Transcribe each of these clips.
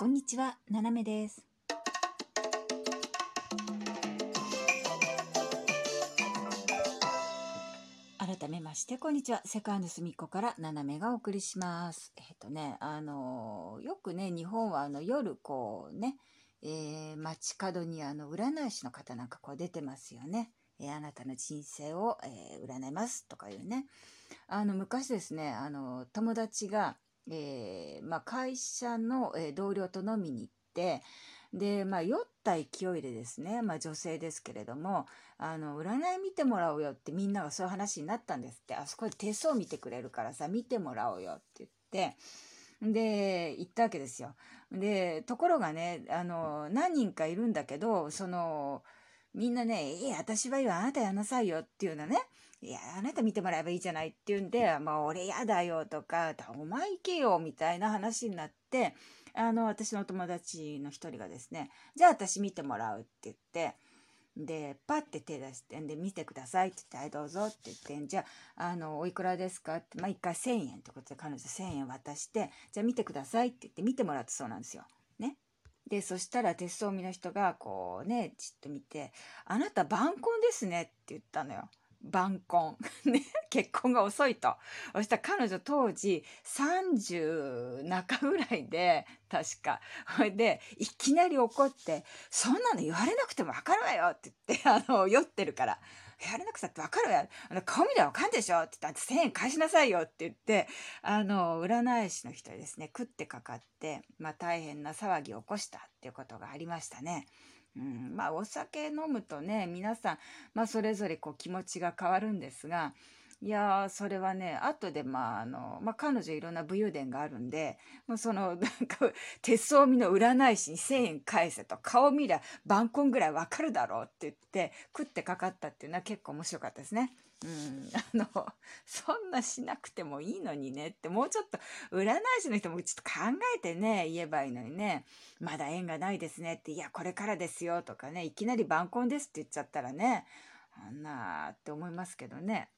こんにちは、ななめです。改めまして、こんにちは。セカンドスミコからななめがお送りします。えっ、とね、あのーよくね、日本はあの夜こうね、えー街角にあの占い師の方なんかこう出てますよね。えーあなたの人生を、えー占いますとかいうね。あの昔ですね、あの友達が、えーまあ、会社の、え同僚と飲みに行ってで、まあ、酔った勢いでですね、まあ、女性ですけれどもあの占い見てもらおうよってみんながそういう話になったんですってあそこで手相見てくれるからさ見てもらおうよって言ってで行ったわけですよ。でところがねあの何人かいるんだけどそのみんなね「いや私はいいよあなたやんなさいよ」っていうのねいや、あなた見てもらえばいいじゃないって言うんで、まあ、俺やだよとか、お前行けよみたいな話になって、あの、私の友達の一人がですね、じゃあ私見てもらうって言って、で、パッて手出して、で、見てくださいって言って、はい、どうぞって言って、じゃあ、あの、おいくらですか？って、まあ、一回1000円ってことで彼女1000円渡して、じゃあ見てくださいって言って、見てもらってそうなんですよ。で、そしたら、鉄装見の人が、こうね、じっと見て、あなた晩婚ですねって言ったのよ。晩婚。結婚が遅いと。そしたら彼女当時30中ぐらいで、確か。ほいで、いきなり怒って、そんなの言われなくてもわかるわよって言って、あの、酔ってるから。やれなくたってわかるわよ。あの顔見りゃわかんでしょって言って、1000円返しなさいよって言って、あの、占い師の人にですね、食ってかかって、まあ大変な騒ぎを起こしたっていうことがありましたね。うん、まあお酒飲むとね皆さん、まあ、それぞれこう気持ちが変わるんですがいやーそれはね後でまああの、まあ、彼女いろんな武勇伝があるんでもうその なんか鉄相見の占い師に1,000円返せと顔見りゃ晩婚ぐらいわかるだろうって言って食ってかかったっていうのは結構面白かったですね。うん、あのそんなしなくてもいいのにねってもうちょっと占い師の人もちょっと考えてね言えばいいのにねまだ縁がないですねっていやこれからですよとかねいきなり晩婚ですって言っちゃったらねあんなって思いますけどね。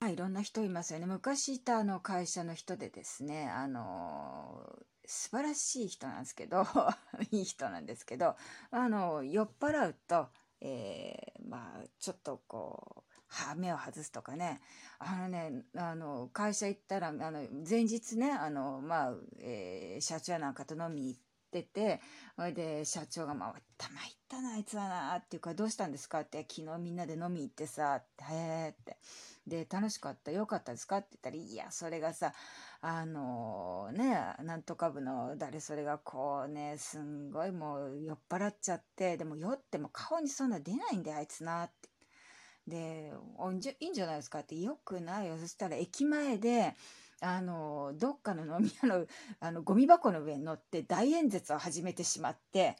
まあ、いろんな人いますよね。昔いたあの会社の人でですねあの素晴らしい人なんですけど いい人なんですけどあの酔っ払うと、えーまあちょっとこうは目を外すとかね。あのねあの会社行ったらあの前日ねあの、まあえー社長なんかと飲みに行っっててそれで社長が「まあ、たまいったなあいつはな」っていうか「どうしたんですか?」って「昨日みんなで飲み行ってさ」「へえ」って。で楽しかった？よかったですか？って言ったら「いやそれがさあのねなんとか部の誰それがこうねすんごいもう酔っ払っちゃってでも酔っても顔にそんな出ないんだよあいつな」って。でいいんじゃないですか？ってよくないよそしたら駅前であのどっかの飲み屋のあのゴミ箱の上に乗って大演説を始めてしまって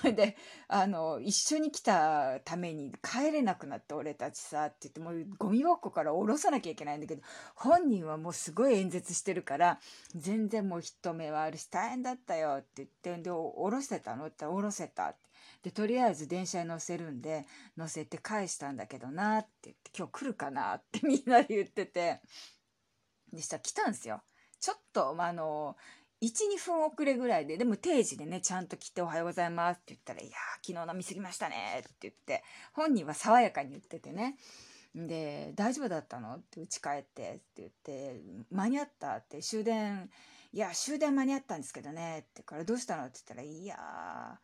それ であの一緒に来たために帰れなくなって俺たちさって言ってもうゴミ箱から下ろさなきゃいけないんだけど本人はもうすごい演説してるから全然もう人目はあるし大変だったよって言ってで下ろせたの？って言ったら下ろせたって。でとりあえず電車に乗せるんで乗せて返したんだけどなって言って今日来るかなってみんなで言っててでした来たんですよ。ちょっと、まあ、あの12分遅れぐらいででも定時でねちゃんと来て「おはようございます」って言ったら「いや昨日飲み過ぎましたね」って言って本人は爽やかに言っててねで「大丈夫だったの?」って「家帰って」って言って「間に合った?」って終電「いや終電間に合ったんですけどね」って言うから「どうしたの?」って言ったら「いや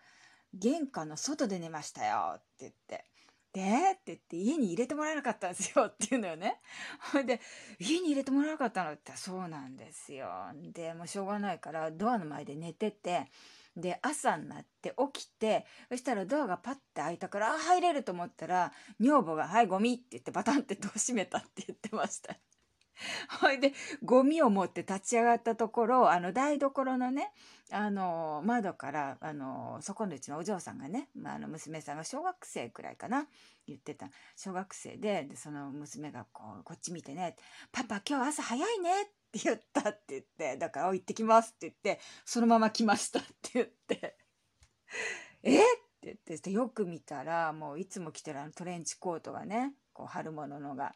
玄関の外で寝ましたよ」って言って。で？って言って家に入れてもらえなかったんですよっていうのよね。ほ いで家に入れてもらえなかったの？って言ったらそうなんですよ。でもうしょうがないからドアの前で寝ててで朝になって起きてそしたらドアがパッて開いたからあ入れると思ったら女房が「はいゴミ」って言ってバタンって戸を閉めたって言ってました。ほいでゴミを持って立ち上がったところあの台所のねあの窓からあのそこのうちのお嬢さんがね、まあ、あの娘さんが小学生くらいかな言ってた。小学生ででその娘がこうこっち見てね「パパ今日朝早いね」って言ったって言ってだから「行ってきます」って言ってそのまま来ましたって言って「えっ?」って言ってよく見たらもういつも着てるあのトレンチコートがねこう春物のが。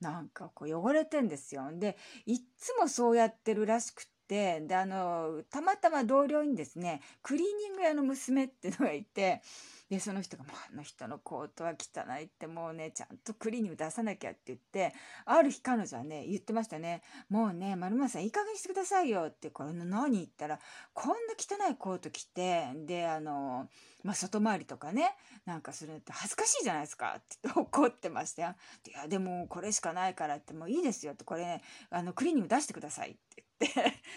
なんかこう汚れてんですよ。でいっつもそうやってるらしくってであのたまたま同僚にですねクリーニング屋の娘っていうのがいてでその人が「もうあの人のコートは汚いってもうねちゃんとクリーニング出さなきゃ」って言ってある日彼女はね言ってましたね「もうね丸村さんいい加減にしてくださいよ」ってこれ何言ったらこんな汚いコート着てであのまあ、外回りとかねなんかするのって恥ずかしいじゃないですかって怒ってましたよ。いやでもこれしかないからってもういいですよってこれ、ね、あのクリーニング出してくださいって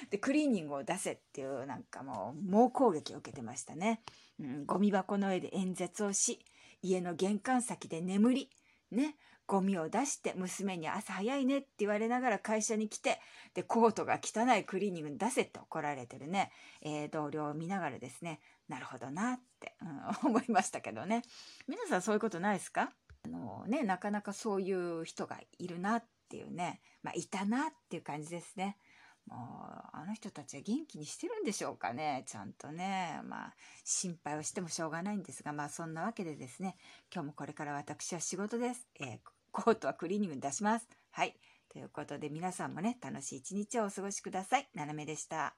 でクリーニングを出せっていうなんかもう猛攻撃を受けてましたね。うん、ゴミ箱の上で演説をし家の玄関先で眠りねゴミを出して娘に朝早いねって言われながら会社に来てでコートが汚いクリーニングに出せって怒られてるね、えー、同僚を見ながらですねなるほどなって、うん、思いましたけどね皆さんそういうことないですか？あのねなかなかそういう人がいるなっていうねまあいたなっていう感じですね。もうあの人たちは元気にしてるんでしょうかね。ちゃんとねまあ心配をしてもしょうがないんですがまあそんなわけでですね今日もこれから私は仕事です、えー、コートはクリーニングに出します。はい。ということで皆さんもね楽しい一日をお過ごしください。斜めでした。